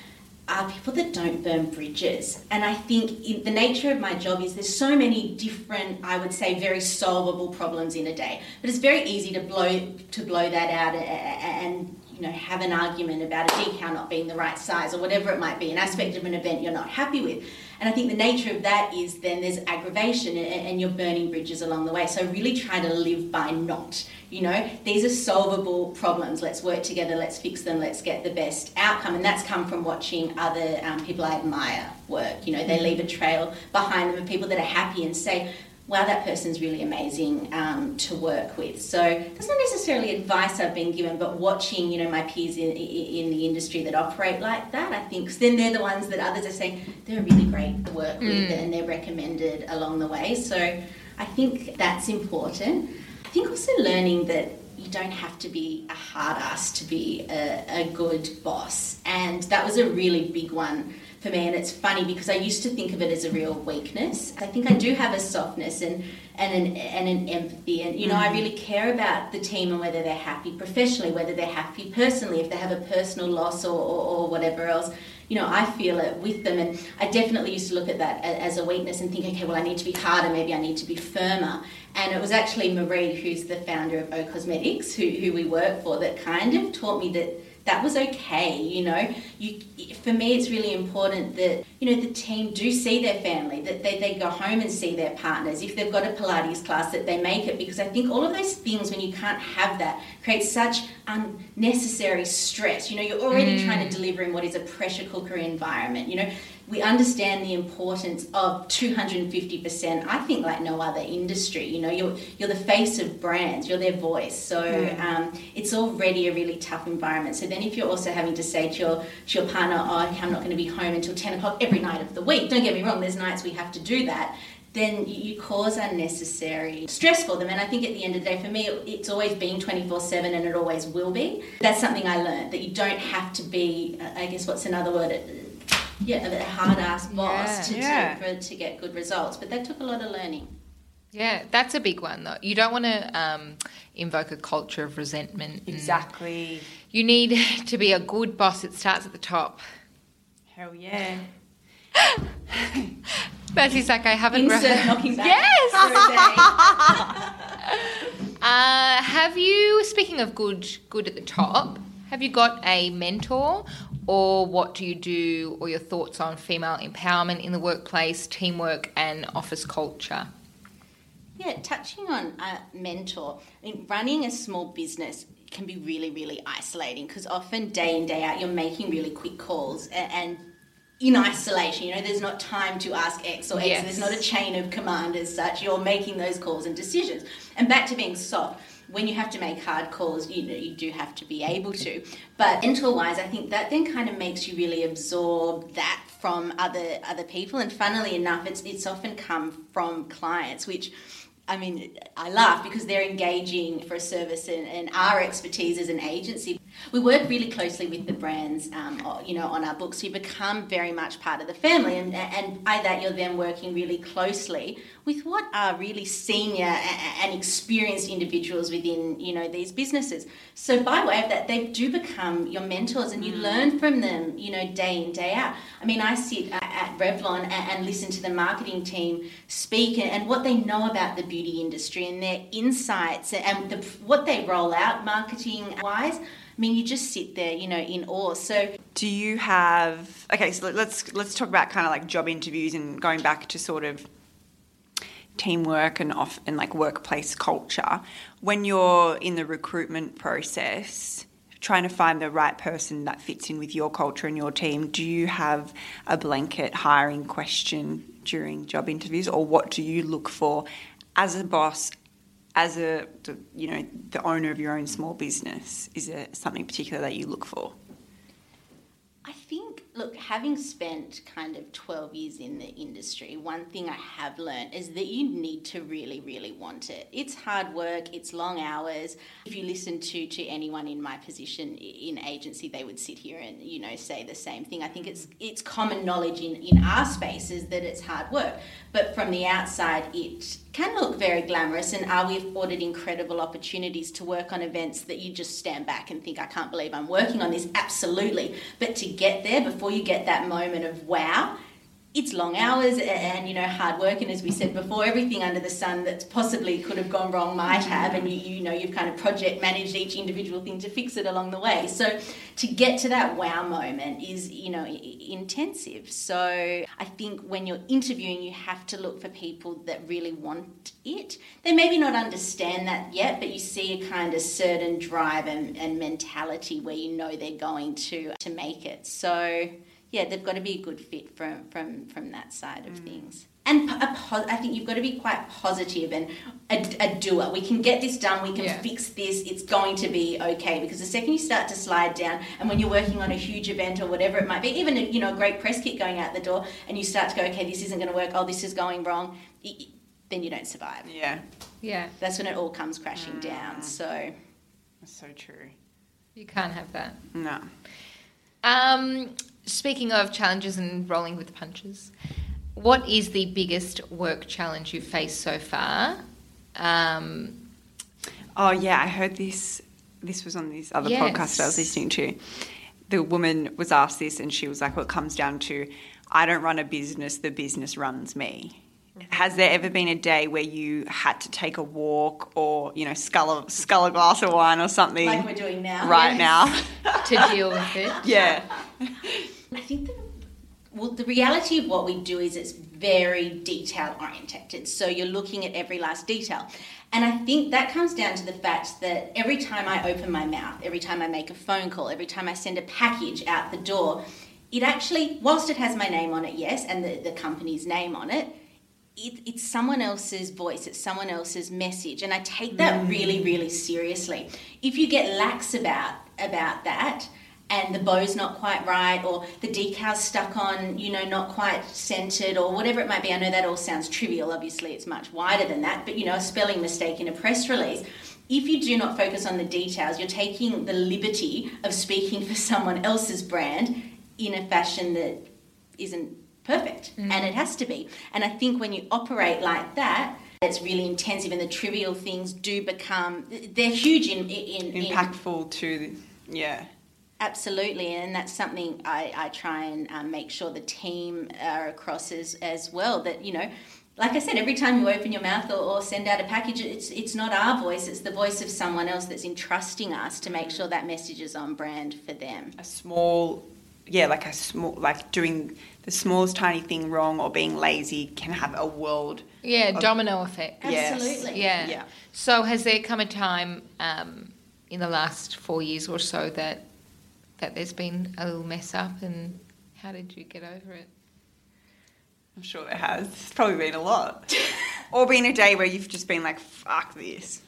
are people that don't burn bridges. And I think the nature of my job is there's so many different, I would say, very solvable problems in a day. But it's very easy to blow to blow that out and you know have an argument about a decal not being the right size or whatever it might be, an aspect of an event you're not happy with. And I think the nature of that is then there's aggravation and you're burning bridges along the way. So really try to live by not. You know, these are solvable problems. Let's work together. Let's fix them. Let's get the best outcome. And that's come from watching other um, people I admire work. You know, they leave a trail behind them of people that are happy and say, wow, that person's really amazing um, to work with. So that's not necessarily advice I've been given, but watching, you know, my peers in, in the industry that operate like that, I think, then they're the ones that others are saying they're really great to work with mm. and they're recommended along the way. So I think that's important. I think also learning that you don't have to be a hard ass to be a, a good boss. And that was a really big one for me. And it's funny because I used to think of it as a real weakness. I think I do have a softness and, and, an, and an empathy. And, you know, mm. I really care about the team and whether they're happy professionally, whether they're happy personally, if they have a personal loss or, or, or whatever else. You know, I feel it with them. And I definitely used to look at that as a weakness and think, okay, well, I need to be harder, maybe I need to be firmer. And it was actually Marie, who's the founder of O Cosmetics, who, who we work for, that kind of taught me that that was okay. You know, you for me, it's really important that you know the team do see their family, that they, they go home and see their partners. If they've got a Pilates class, that they make it because I think all of those things when you can't have that creates such unnecessary stress. You know, you're already mm. trying to deliver in what is a pressure cooker environment. You know, we understand the importance of 250%. I think like no other industry. You know, you're you're the face of brands. You're their voice. So mm. um, it's already a really tough environment. So then if you're also having to say to your to your partner, "Oh, I'm not going to be home until 10 o'clock every night of the week," don't get me wrong. There's nights we have to do that then you cause unnecessary stress for them. And I think at the end of the day, for me, it's always been 24 7 and it always will be. That's something I learned that you don't have to be, I guess, what's another word? Yeah, a bit hard ass boss yeah. To, yeah. To, for, to get good results. But that took a lot of learning. Yeah, that's a big one though. You don't want to um, invoke a culture of resentment. Exactly. You need to be a good boss. It starts at the top. Hell yeah. Mercy's like, I haven't. Insert knocking back. Yes. uh, have you? Speaking of good, good at the top. Have you got a mentor or what do you do, or your thoughts on female empowerment in the workplace, teamwork, and office culture? Yeah, touching on a mentor, I mean, running a small business can be really, really isolating because often day in, day out, you're making really quick calls and, and in isolation. You know, there's not time to ask X or X. Yes. There's not a chain of command as such. You're making those calls and decisions. And back to being soft when you have to make hard calls, you know, you do have to be able to. But mentor wise, I think that then kind of makes you really absorb that from other other people. And funnily enough, it's it's often come from clients, which I mean, I laugh because they're engaging for a service and, and our expertise as an agency. We work really closely with the brands, um, you know, on our books. You become very much part of the family, and, and by that you're then working really closely with what are really senior and experienced individuals within, you know, these businesses. So by way of that, they do become your mentors, and you mm. learn from them, you know, day in day out. I mean, I sit at Revlon and listen to the marketing team speak and what they know about the beauty industry and their insights and the, what they roll out marketing wise. I mean, you just sit there, you know, in awe. So, do you have? Okay, so let's let's talk about kind of like job interviews and going back to sort of teamwork and off and like workplace culture. When you're in the recruitment process, trying to find the right person that fits in with your culture and your team, do you have a blanket hiring question during job interviews, or what do you look for as a boss, as a you know the owner of your own small business? Is there something particular that you look for? I think, look, having spent kind of 12 years in the industry, one thing I have learned is that you need to really, really want it. It's hard work, it's long hours. If you listen to, to anyone in my position in agency, they would sit here and, you know, say the same thing. I think it's it's common knowledge in, in our spaces that it's hard work. But from the outside, it can look very glamorous. And are we afforded incredible opportunities to work on events that you just stand back and think, I can't believe I'm working on this? Absolutely. But to get there, before you get that moment of wow, it's long hours and you know hard work and as we said before everything under the sun that possibly could have gone wrong might have and you, you know you've kind of project managed each individual thing to fix it along the way. So to get to that wow moment is you know intensive. So i think when you're interviewing you have to look for people that really want it. They maybe not understand that yet but you see a kind of certain drive and, and mentality where you know they're going to to make it. So yeah, they've got to be a good fit from from from that side of mm. things. And I think you've got to be quite positive and a, a doer. We can get this done. We can yeah. fix this. It's going to be okay. Because the second you start to slide down, and when you're working on a huge event or whatever it might be, even a, you know a great press kit going out the door, and you start to go, okay, this isn't going to work. Oh, this is going wrong. Then you don't survive. Yeah. Yeah. That's when it all comes crashing mm. down. So. That's so true. You can't have that. No. Um, Speaking of challenges and rolling with the punches, what is the biggest work challenge you've faced so far? Um, oh yeah, I heard this. This was on this other yes. podcast I was listening to. The woman was asked this, and she was like, "Well, it comes down to I don't run a business; the business runs me." has there ever been a day where you had to take a walk or you know scull a, scull a glass of wine or something Like we're doing now. right Yes. now? to deal with it. yeah. I think that well, the reality of what we do is it's very detail orientated. So you're looking at every last detail. And I think that comes down to the fact that every time I open my mouth, every time I make a phone call, every time I send a package out the door, it actually, whilst it has my name on it, yes, and the, the company's name on it, it, it's someone else's voice, it's someone else's message, and I take that really, mm. really seriously. If you get lax about about that, and the bow's not quite right, or the decal's stuck on, you know, not quite centered, or whatever it might be, I know that all sounds trivial. Obviously, it's much wider than that, but you know, a spelling mistake in a press release. If you do not focus on the details, you're taking the liberty of speaking for someone else's brand in a fashion that isn't perfect mm. and it has to be and i think when you operate like that it's really intensive and the trivial things do become they're huge in in, in Impactful to the, yeah. Absolutely and that's something i, I try and um, make sure the team are across as, as well that you know like I said, every time you open your mouth or, or send out a package, it's it's not our voice; it's the voice of someone else that's entrusting us to make sure that message is on brand for them. a small yeah like a small like doing the smallest tiny thing wrong or being lazy can have a world Yeah, domino effect. Yes. Absolutely. Yeah. Yeah. So has there come a time um, in the last four years or so that that there's been a little mess up, and how did you get over it? i'm sure there has it's probably been a lot or been a day where you've just been like fuck this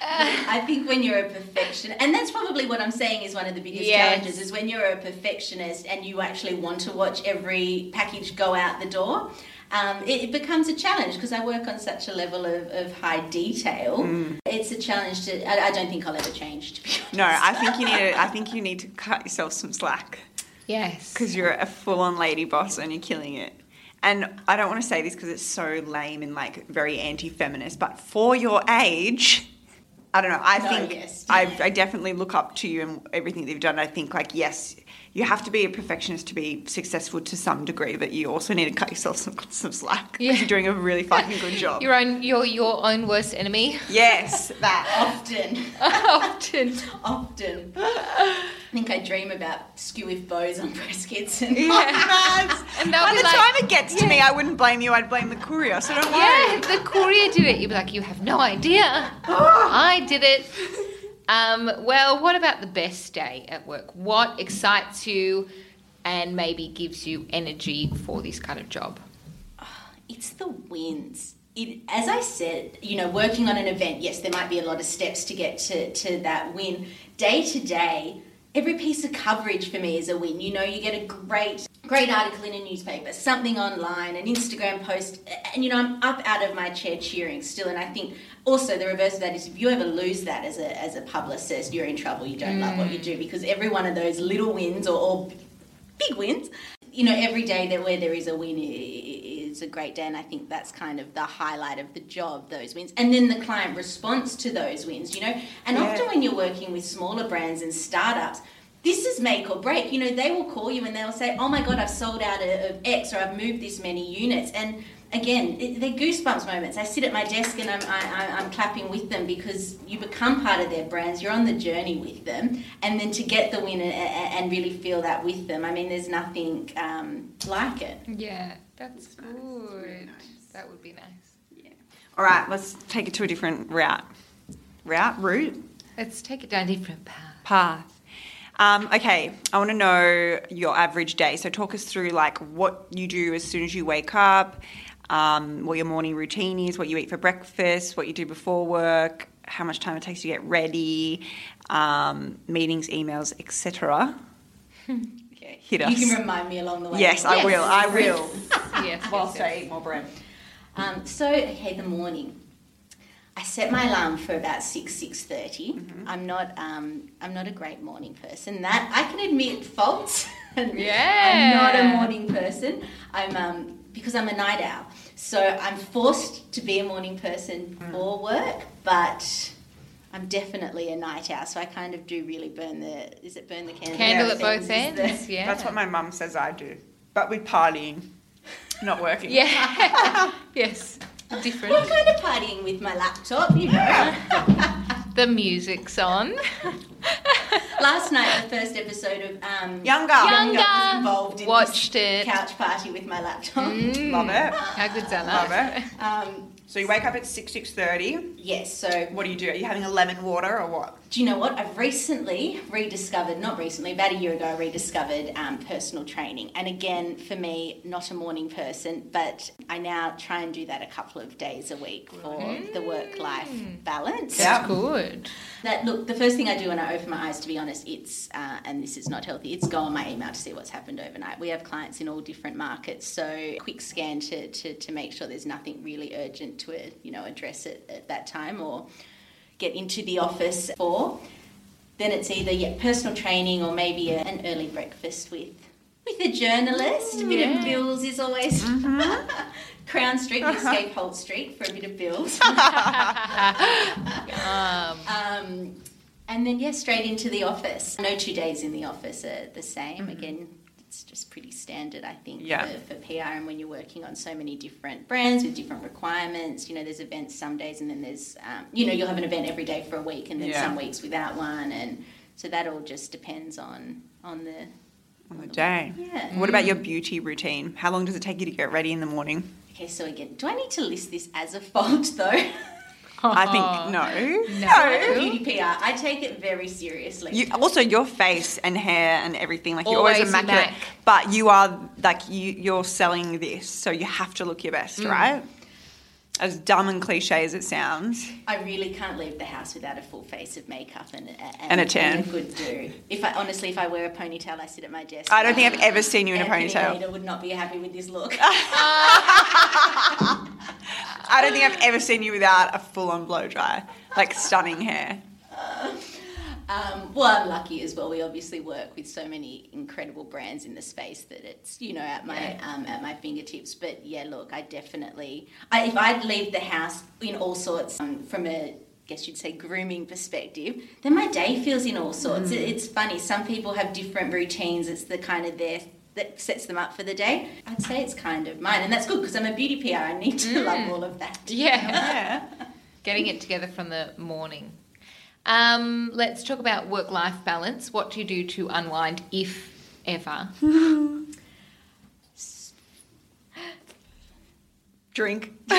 uh. I think when you're a perfectionist, and that's probably what I'm saying is one of the biggest Yes. challenges, is when you're a perfectionist and you actually want to watch every package go out the door. Um, it, it becomes a challenge because I work on such a level of, of high detail. It's a challenge to. I, I don't think I'll ever change. To be honest. no i think you need to i think you need to cut yourself some slack Yes. because you're a full-on lady boss and you're killing it and i don't want to say this because it's so lame and like very anti-feminist but for your age i don't know i No, think yes. I, I definitely look up to you and everything that you've done i think like yes you have to be a perfectionist to be successful to some degree but you also need to cut yourself some, some slack 'cause Yeah. you're doing a really fucking good job Your own, your your own worst enemy. yes that Often, Often. often. I think I dream about skew with bows on press kits and Yes. And by the like, time it gets to me i wouldn't blame you i'd blame the courier so don't worry Yeah, if the courier did it, you'd be like, you have no idea. I did it. Um, well, what about the best day at work? What excites you and maybe gives you energy for this kind of job? it's the wins. It, as I said, you know, working on an event, yes, there might be a lot of steps to get to, to that win. Day to day, every piece of coverage for me is a win. You know, you get a great, great article in a newspaper, something online, an Instagram post, and you know, I'm up out of my chair cheering still. And I think also the reverse of that is if you ever lose that as a, as a publicist, you're in trouble. You don't love what you do mm. because every one of those little wins or, or big wins. You know, every day that where there is a win is a great day, and I think that's kind of the highlight of the job. Those wins, and then the client response to those wins. You know, and Yeah. often when you're working with smaller brands and startups. This is make or break. You know, they will call you and they'll say, "Oh my God, I've sold out of of X, or I've moved this many units." And again, they're goosebumps moments. I sit at my desk and I'm, I, I- I'm clapping with them because you become part of their brands. You're on the journey with them, and then to get the win and, and really feel that with them. I mean, there's nothing um, like it. Yeah, that's good. That would be nice. Yeah. all right let's take it to a different route route route Let's take it down a different path. path. Um, okay, I want to know your average day. So talk us through like what you do as soon as you wake up, um, what your morning routine is, what you eat for breakfast, what you do before work, how much time it takes to get ready, um, meetings, emails, etc. Hit You can remind me along the way. Yes, I Yes. will. I will. Yes, Whilst I eat more bread. Um, so okay, the morning. I set my alarm for about six six Mm-hmm. I'm not um, I'm not a great morning person. That I can admit faults. Yeah, I'm not a morning person. I'm um, because I'm a night owl. So I'm forced to be a morning person Mm. for work, but I'm definitely a night owl. So I kind of do really burn the is it burn the candle? Candle Yeah. at both Is the- ends. Yeah. That's what my mum says I do, but with partying. Not working. Yeah. yes. Different. What kind of partying with my laptop, you know? The music's on. Last night, the first episode of um, Younger. Younger. was involved in Watched this it. couch party with my laptop. Love it. How good's that? Love it. Um, So you wake up at six six thirty. yes, so What do you do? Are you having a lemon water or what? Do you know what? I've recently rediscovered, not recently, about a year ago, I rediscovered um, personal training. And again, for me, not a morning person, but I now try and do that a couple of days a week for the work life balance. Yeah. That's good. That look, the first thing I do when I open my eyes, to be honest, it's uh, and this is not healthy. It's go on my email to see what's happened overnight. We have clients in all different markets, so quick scan to, to, to make sure there's nothing really urgent to uh, you know address it at that time or get into the office for. Then it's either yeah, personal training or maybe a, an early breakfast with with a journalist. A bit of bills is always Crown Street, we escape Holt Street for a bit of bills. Um, Um, and then, yeah, straight into the office. No two days in the office are the same. Mm-hmm. Again, it's just pretty standard, I think, Yeah. for, for PR. And when you're working on so many different brands with different requirements, you know, there's events some days, and then there's, um, you know, you'll have an event every day for a week, and then Yeah. some weeks without one. And so that all just depends on on the. On the day. Yeah. What about your beauty routine? How long does it take you to get ready in the morning? Okay, so again, do I need to list this as a fault though? I think no. No. Beauty PR, I take it very seriously. You, also, your face and hair and everything, like you're always Always immaculate. Mac. But you are like you, you're selling this, so you have to look your best, Mm. right? As dumb and cliche as it sounds. I really can't leave the house without a full face of makeup and, and, And a tan. a good do. If I honestly, if I wear a ponytail, I sit at my desk. I don't think I've ever seen you in a ponytail. Nader would not be happy with this look. I don't think I've ever seen you without a full-on blow dry, like stunning hair. Um, well, I'm lucky as well. We obviously work with so many incredible brands in the space that it's you know at my um, at my fingertips. But yeah, look, I definitely I, if I'd leave the house in all sorts um, from a guess you'd say grooming perspective, then my day feels in all sorts. It, it's funny. Some people have different routines. It's the kind of their that sets them up for the day. I'd say it's kind of mine, and that's good because I'm a beauty PR. I need to love all of that. yeah. Yeah. Getting it together from the morning. Um, let's talk about work life balance. What do you do to unwind, if ever? Drink.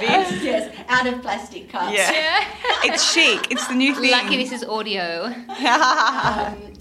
yes, out of plastic cups. Yeah. Yeah. It's chic. It's the new thing. Lucky this is audio. Um,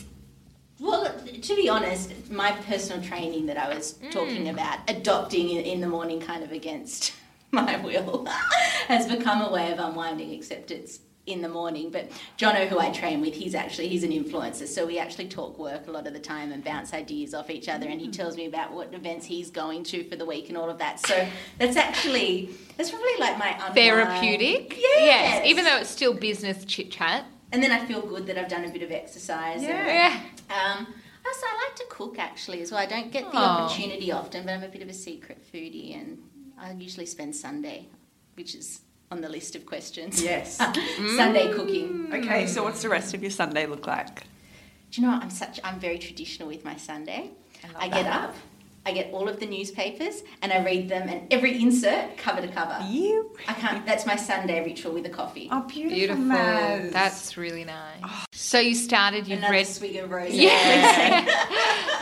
well, to be honest, my personal training that I was mm. talking about, adopting in, the morning kind of against my will, has become a way of unwinding, except it's in the morning. But Jono, who I train with, he's actually he's an influencer, so we actually talk work a lot of the time and bounce ideas off each other. And he mm. tells me about what events he's going to for the week and all of that. So that's actually that's probably like my unwind. Therapeutic. Yes. Even though it's still business chit chat. And then I feel good that I've done a bit of exercise. and- Yeah. Um, also, I like to cook actually as well. I don't get the Aw. opportunity often, but I'm a bit of a secret foodie, and I usually spend Sunday, which is on the list of questions. Yes. Sunday cooking. Okay, so what's the rest of your Sunday look like? Do you know what? I'm such I'm very traditional with my Sunday. love I, get up, I get all of the newspapers, and I read them, and every insert cover to cover. You. I can't. That's my Sunday ritual with a coffee. Oh, beautiful. Beautiful. That's really nice. So you started, you've Another read swig of rose. Yeah.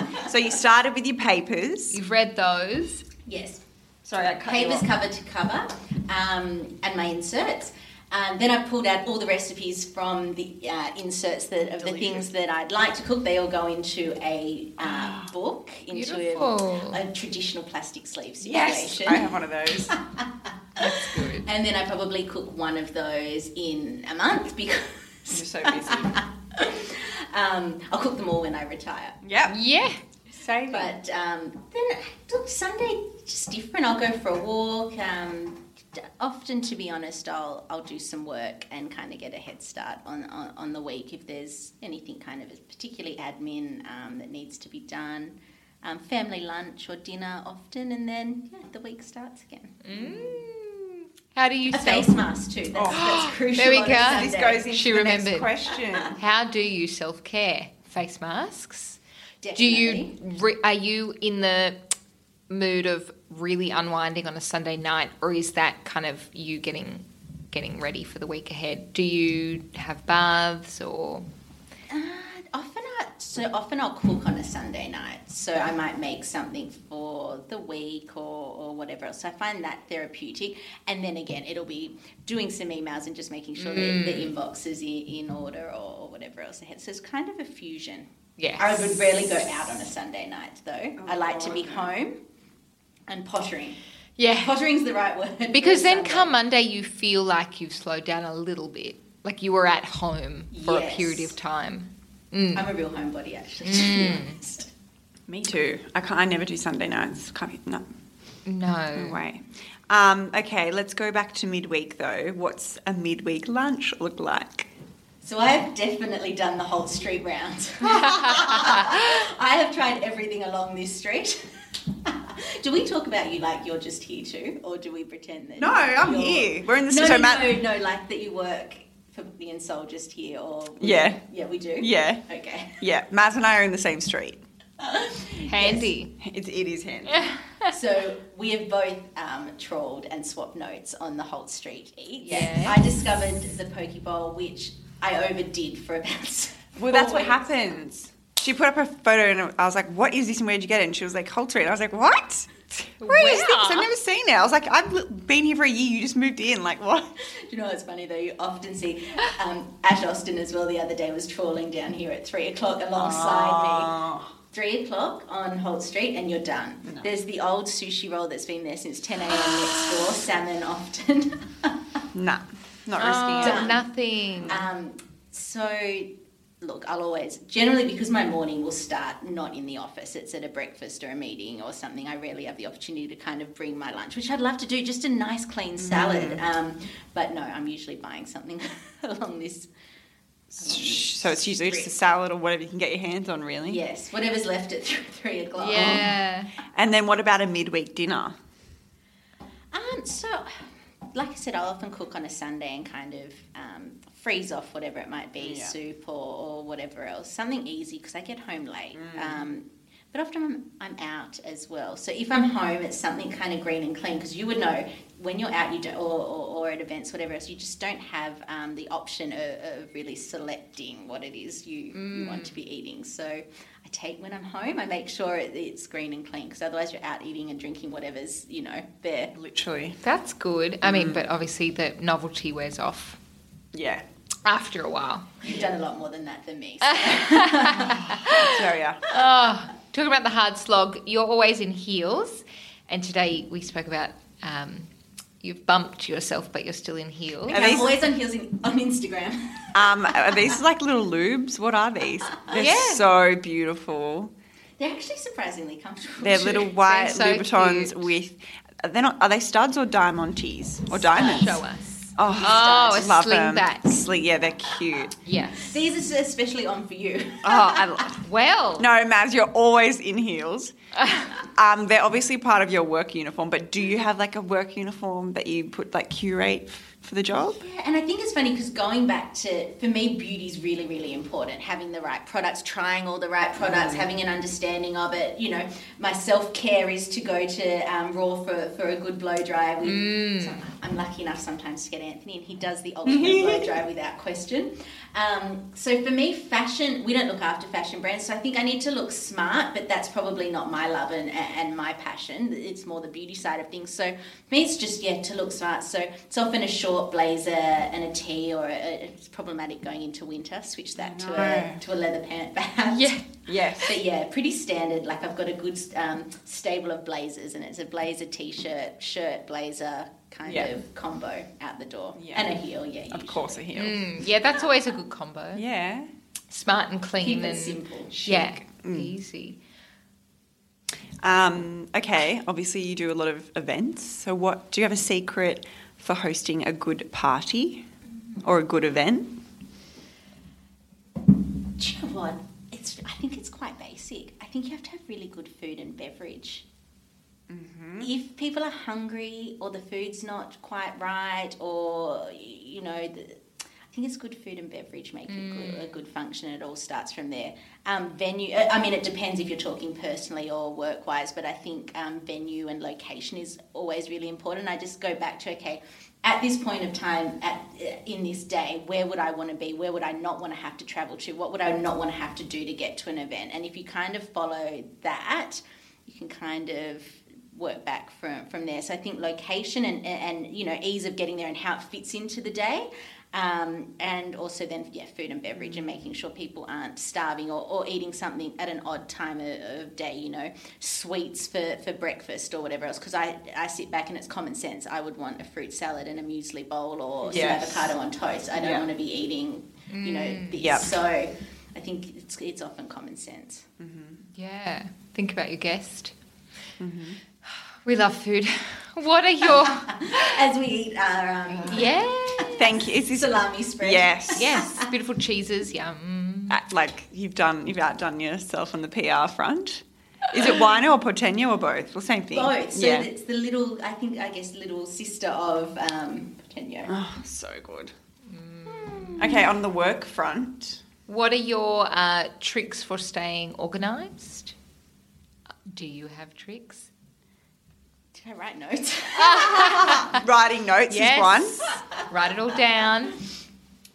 So you started with your papers. you've read those. Yes. Sorry, I cut you papers off. cover to cover um, and my inserts. Um, then I pulled out all the recipes from the uh, inserts that of the things that I'd like to cook. They all go into a uh, book, into a, a traditional plastic sleeve situation. Yes, situation. I have one of those. That's good. And then I probably cook one of those in a month because You're so busy. um, I'll cook them all when I retire. Yep. Yeah. Same. But um, then look, Sunday just different. I'll go for a walk. Um, d- often, to be honest, I'll I'll do some work and kind of get a head start on, on, on the week if there's anything kind of particularly admin um, that needs to be done. Um, family lunch or dinner often, and then yeah, the week starts again. Mm. How do you A self? face mask too. That's, that's crucial. There we go. this goes into She the remembered. next question. How do you self care? Face masks. Do you re- are you in the mood of really unwinding on a Sunday night, or is that kind of you getting getting ready for the week ahead? Do you have baths or? Uh, often, I, so often I'll cook on a Sunday night. So I might make something for the week or, or whatever else. So I find that therapeutic. And then again, it'll be doing some emails and just making sure that the inbox is in, in order or, whatever else ahead. So it's kind of a fusion. Yes. I would rarely go out on a Sunday night though. Oh, I like to be God. home and pottering. Yeah. Pottering's the right word. Because then Sunday. come Monday, you feel like you've slowed down a little bit, like you were at home for Yes. a period of time. I'm a real homebody actually, Mm. Me too. I can't. I never do Sunday nights. Can't. No, No. no way. Um, okay, let's go back to midweek though. What's a midweek lunch look like? So I have definitely done the whole street round. I have tried everything along this street. do we talk about you like you're just here too, or do we pretend that? No, I'm you're- here. We're in the No, so no, Matt. no, no, like that you work for the Insole just here, or Yeah. yeah, we do. Yeah, Okay. yeah. Matt and I are in the same street. Handy. It's, it is handy. So we have both um, trawled and swapped notes on the Holt Street Eats. Yes. I discovered the poke bowl, which I overdid for about. Well, that's four what happens. She put up a photo and I was like, "What is this and where'd you get it?" And she was like, "Holt Street." And I was like, "What? Where is this? I've never seen it." I was like, "I've been here for a year. You just moved in. Like what?" Do you know what's funny though? You often see um, Ash Austin as well. The other day was trawling down here at three o'clock alongside me. Oh. Three o'clock on Holt Street, and you're done. No. There's the old sushi roll that's been there since 10 a.m. next door. Salmon often. Nah, not Oh, risking it. Done. nothing. um, so. Look, I'll always generally because my morning will start not in the office. It's at a breakfast or a meeting or something. I rarely have the opportunity to kind of bring my lunch, which I'd love to do, just a nice clean salad. Um, but no, I'm usually buying something along this So it's usually just a salad or whatever you can get your hands on, really. Yes, whatever's left at three o'clock. yeah. And then what about a midweek dinner? Um, so, like I said, I'll often cook on a Sunday and kind of um, freeze off whatever it might be, Yeah. soup or, or whatever else. Something easy because I get home late. Mm. Um, but often I'm, I'm out as well. So if I'm home, it's something kind of green and clean because you would know when you're out, you do, or, or, or at events, whatever else, you just don't have um, the option of, of really selecting what it is you, you want to be eating. So I take when I'm home, I make sure it, it's green and clean because otherwise you're out eating and drinking whatever's you know there. Literally. That's good. I mean, but obviously the novelty wears off Yeah. After a while. You've done a lot more than that than me. So. So yeah. Oh, talking about the hard slog, you're always in heels, and today we spoke about um, you've bumped yourself, but you're still in heels. Are I'm always on heels in, on Instagram. Um, are these like little lubes? What are these? They're Yeah. so beautiful. They're actually surprisingly comfortable. They're too. little white so Louboutins cute. with. They're not. Are they studs or diamantes or diamonds? Show us. Oh, Oh, a love them. slingback. Sling, yeah, they're cute. Yes. These are especially on for you. Oh, I love. Well, No, Maz, you're always in heels. Um, they're obviously part of your work uniform, but do you have like a work uniform that you put like curate f- for the job? Yeah, and I think it's funny because going back to, for me, beauty is really, really important. Having the right products, trying all the right products, having an understanding of it. You know, my self care is to go to um, Raw for, for a good blow dry. With, so I'm lucky enough sometimes to get Anthony, and he does the ultimate blow dry without question. Um, so for me, fashion, we don't look after fashion brands, so I think I need to look smart, but that's probably not my love and, and my passion. It's more the beauty side of things. So for me, it's just, yeah, to look smart. So it's often a short blazer and a tee, or a, it's problematic going into winter. Switch that to a, to a leather pant perhaps. Yeah. Yes. But yeah, pretty standard. Like I've got a good um, stable of blazers, and it's a blazer, t-shirt, shirt, blazer kind Yeah. of combo out the door, Yeah. and a heel. Yeah, Of usually. course, a heel. Mm, yeah, that's always a good combo. Yeah. Smart and clean Keep it and simple. yeah, Mm. easy. Um, okay. Obviously, you do a lot of events. So, what do you have a secret for hosting a good party or a good event? Do you know what? It's. I think it's quite basic. I think you have to have really good food and beverage. If people are hungry or the food's not quite right, or you know, the, I think it's good food and beverage make a, good, a good function. It all starts from there. Um, venue, uh, I mean, it depends if you're talking personally or work wise, but I think um, venue and location is always really important. I just go back to okay, at this point of time, at in this day, where would I want to be? Where would I not want to have to travel to? What would I not want to have to do to get to an event? And if you kind of follow that, you can kind of work back from from there. So I think location and and you know ease of getting there and how it fits into the day. Um, and also then yeah food and beverage and making sure people aren't starving or, or eating something at an odd time of, of day you know sweets for, for breakfast or whatever else because I, I sit back and it's common sense I would want a fruit salad and a muesli bowl or Yes. some avocado on toast I don't Yeah. want to be eating you know this Yep. so I think it's, it's often common sense Yeah. Think about your guest. Mm-hmm. We love food. What are your as we eat our um, yeah? Thank you. Is this salami spread Yes. Yes, beautiful cheeses. Yum. Uh, Like you've done, you've outdone yourself on the PR front. Is it Wyno or porteño or both? Well, same thing. both so yeah. it's the little I think I guess little sister of um, Porteño. Oh, so good. Okay, on the work front. What are your uh, tricks for staying organised? Do you have tricks? Did I write notes? Writing notes Yes. is one. Write it all down.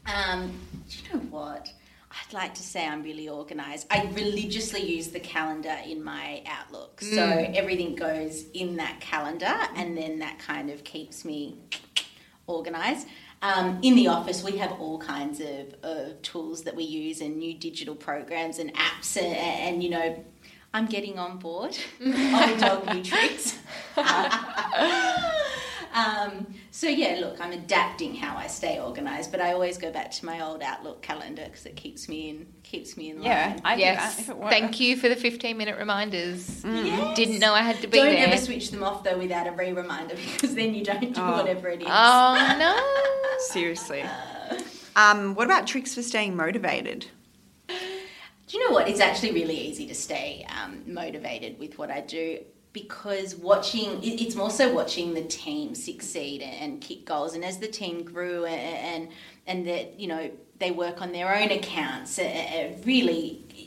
Um, do you know what? I'd like to say I'm really organised. I religiously use the calendar in my Outlook. So everything goes in that calendar, and then that kind of keeps me organised. Um, in the office, we have all kinds of, of tools that we use and new digital programs and apps, and, and you know, I'm getting on board. Old dog new tricks. Um, so yeah, look, I'm adapting how I stay organised, but I always go back to my old Outlook calendar because it keeps me in keeps me in Yeah, line. I do yes. that if it works. Thank you for the 15 minute reminders. Yes. Didn't know I had to be Don't there. ever switch them off though without a re reminder because then you don't do Oh. whatever it is. Oh no. Seriously. Um, what about tricks for staying motivated? Do you know what? It's actually really easy to stay um, motivated with what I do because watching it's more so watching the team succeed and, kick goals. And as the team grew and and, that you know they work on their own accounts, really.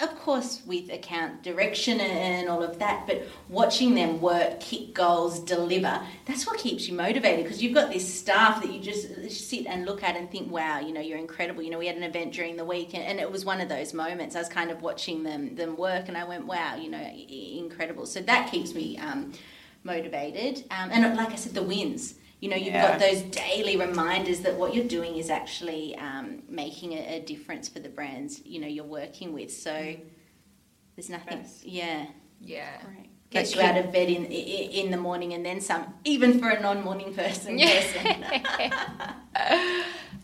Of course, with account direction and all of that, but watching them work, kick goals, deliver, that's what keeps you motivated because you've got this staff that you just sit and look at and think, wow, you know, you're incredible. You know, we had an event during the week and, it was one of those moments. I was kind of watching them them work and I went, wow, you know, incredible. So that keeps me um, motivated. Um, and like I said, the wins. You know, you've Yeah. got those daily reminders that what you're doing is actually um, making a, a difference for the brands, you know, you're working with. So there's nothing, Best. yeah. Yeah. Gets That you out of bed in, in the morning and then some, even for a non morning person. person.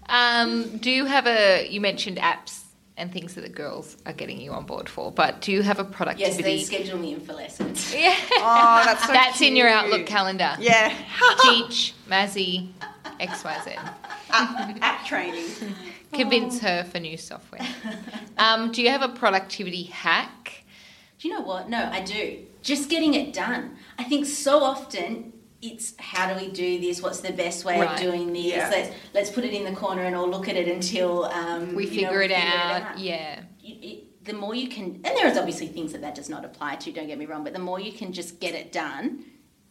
Um, do you have a? You mentioned apps and things that the girls are getting you on board for, but do you have a productivity? yes, productivity? they schedule me in for lessons. yeah. Oh, that's so That's in your. Outlook calendar. Yeah. Teach Mazzy XYZ. app, app training. Convince her for new software. Um, do you have a productivity hack? Do you know what? No, I do. Just getting it done. I think so often it's how do we do this? What's the best way Right. of doing this? Yeah. Let's let's put it in the corner and all look at it until um, We you know, figure, it, figure out. Yeah. You- it- the more you can, and there is obviously things that that does not apply to. Don't get me wrong, but the more you can just get it done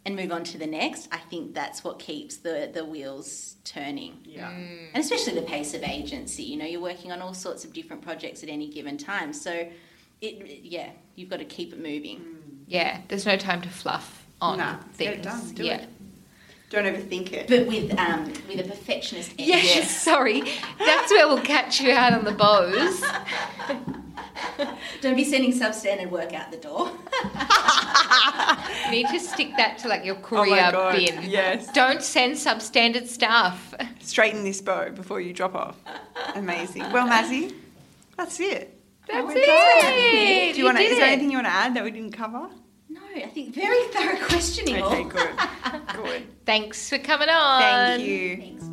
and move on to the next, I think that's what keeps the the wheels turning. Yeah. And especially the pace of agency. You know, you're working on all sorts of different projects at any given time. So, it yeah, you've got to keep it moving. Yeah. There's no time to fluff on Nah, things. get it done, do yeah. it. Don't overthink it. But with um, with a perfectionist edge. Yes, sorry. That's where we'll catch you out on the bows. Don't be sending substandard work out the door. You need to stick that to like your Oh my courier God, bin. yes. Don't send substandard stuff. Straighten this bow before you drop off. Amazing. Well, Mazzy, that's it. That's We're it. Do you want Is there it. anything you want to add that we didn't cover? No, I think very thorough questioning. Okay, good. Good. Thanks for coming on. Thank you. Thanks.